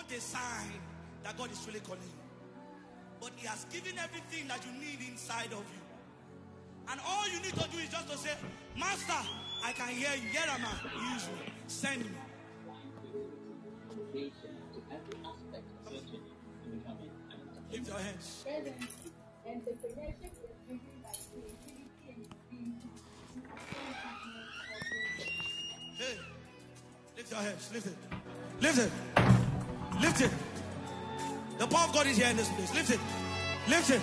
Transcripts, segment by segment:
Want a sign that God is really calling you. But He has given everything that you need inside of you. And all you need to do is just to say, Master, I can hear you. Here am I. Use me. Send me. Lift your hands. Hey. Lift your hands. Lift it. Lift it. Lift it. The power of God is here in this place. Lift it. Lift it.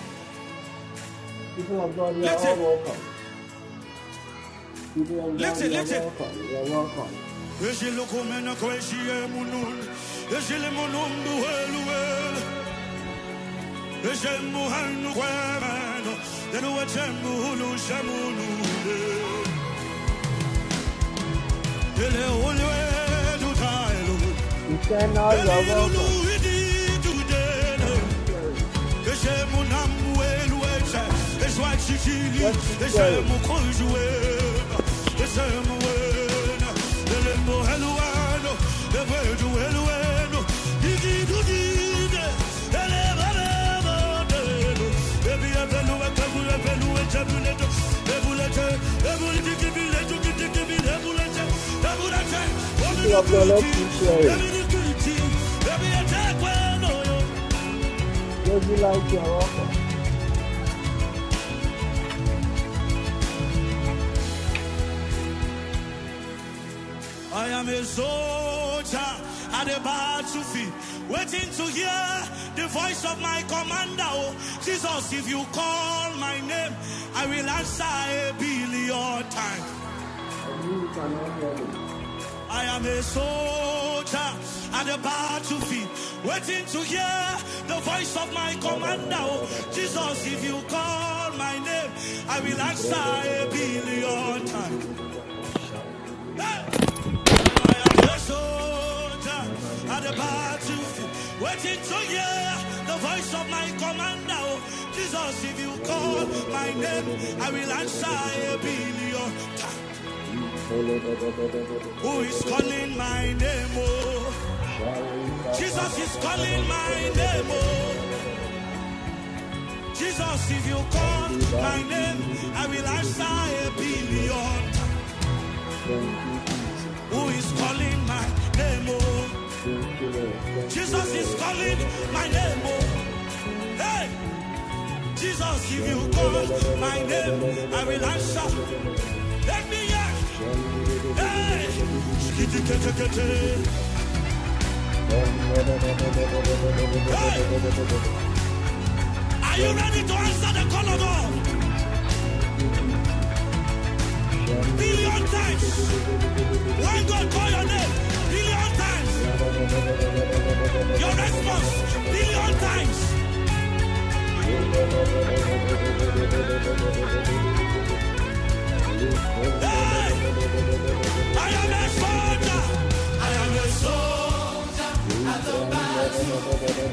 People of God, Lift it. welcome. People of Lift it, lift it. You are welcome. Ejele komena kweshiye munun. Ejele munumbu welu welu. Ejemu hanu kwemeno. Yenu wachembu hulu shamunule. Ele ulwe dutaelu. Eternal, you. Ele are I am a soldier at the battlefield, waiting to hear the voice of my commander. Oh, Jesus, if you call my name, I will answer a billion times. I am a soldier at the battlefield, waiting to hear the voice of my commander. Oh, Jesus, if you call my name, I will answer a billion times. Hey! I am a soldier at the battlefield, waiting to hear the voice of my commander. Oh, Jesus, if you call my name, I will answer a billion. Who is calling my name? Oh, Jesus is calling my name. Oh, Jesus, if you call my name, I will answer a billion. Who is calling my name? Oh, Jesus is calling my name. Oh, hey, Jesus, if you call my name, I will answer. Let me. Hey. Are you ready to answer the call of God? Billion times. God call your name, billion times. Your response, billion times.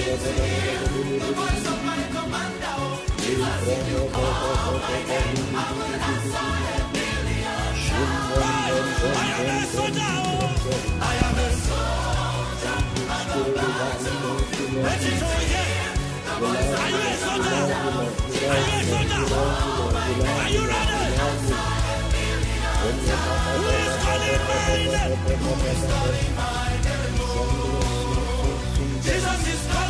Jesus, oh. Is calling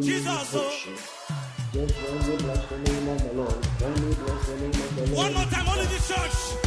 Jesus. Just bless the name of the Lord, name One more time, only the church.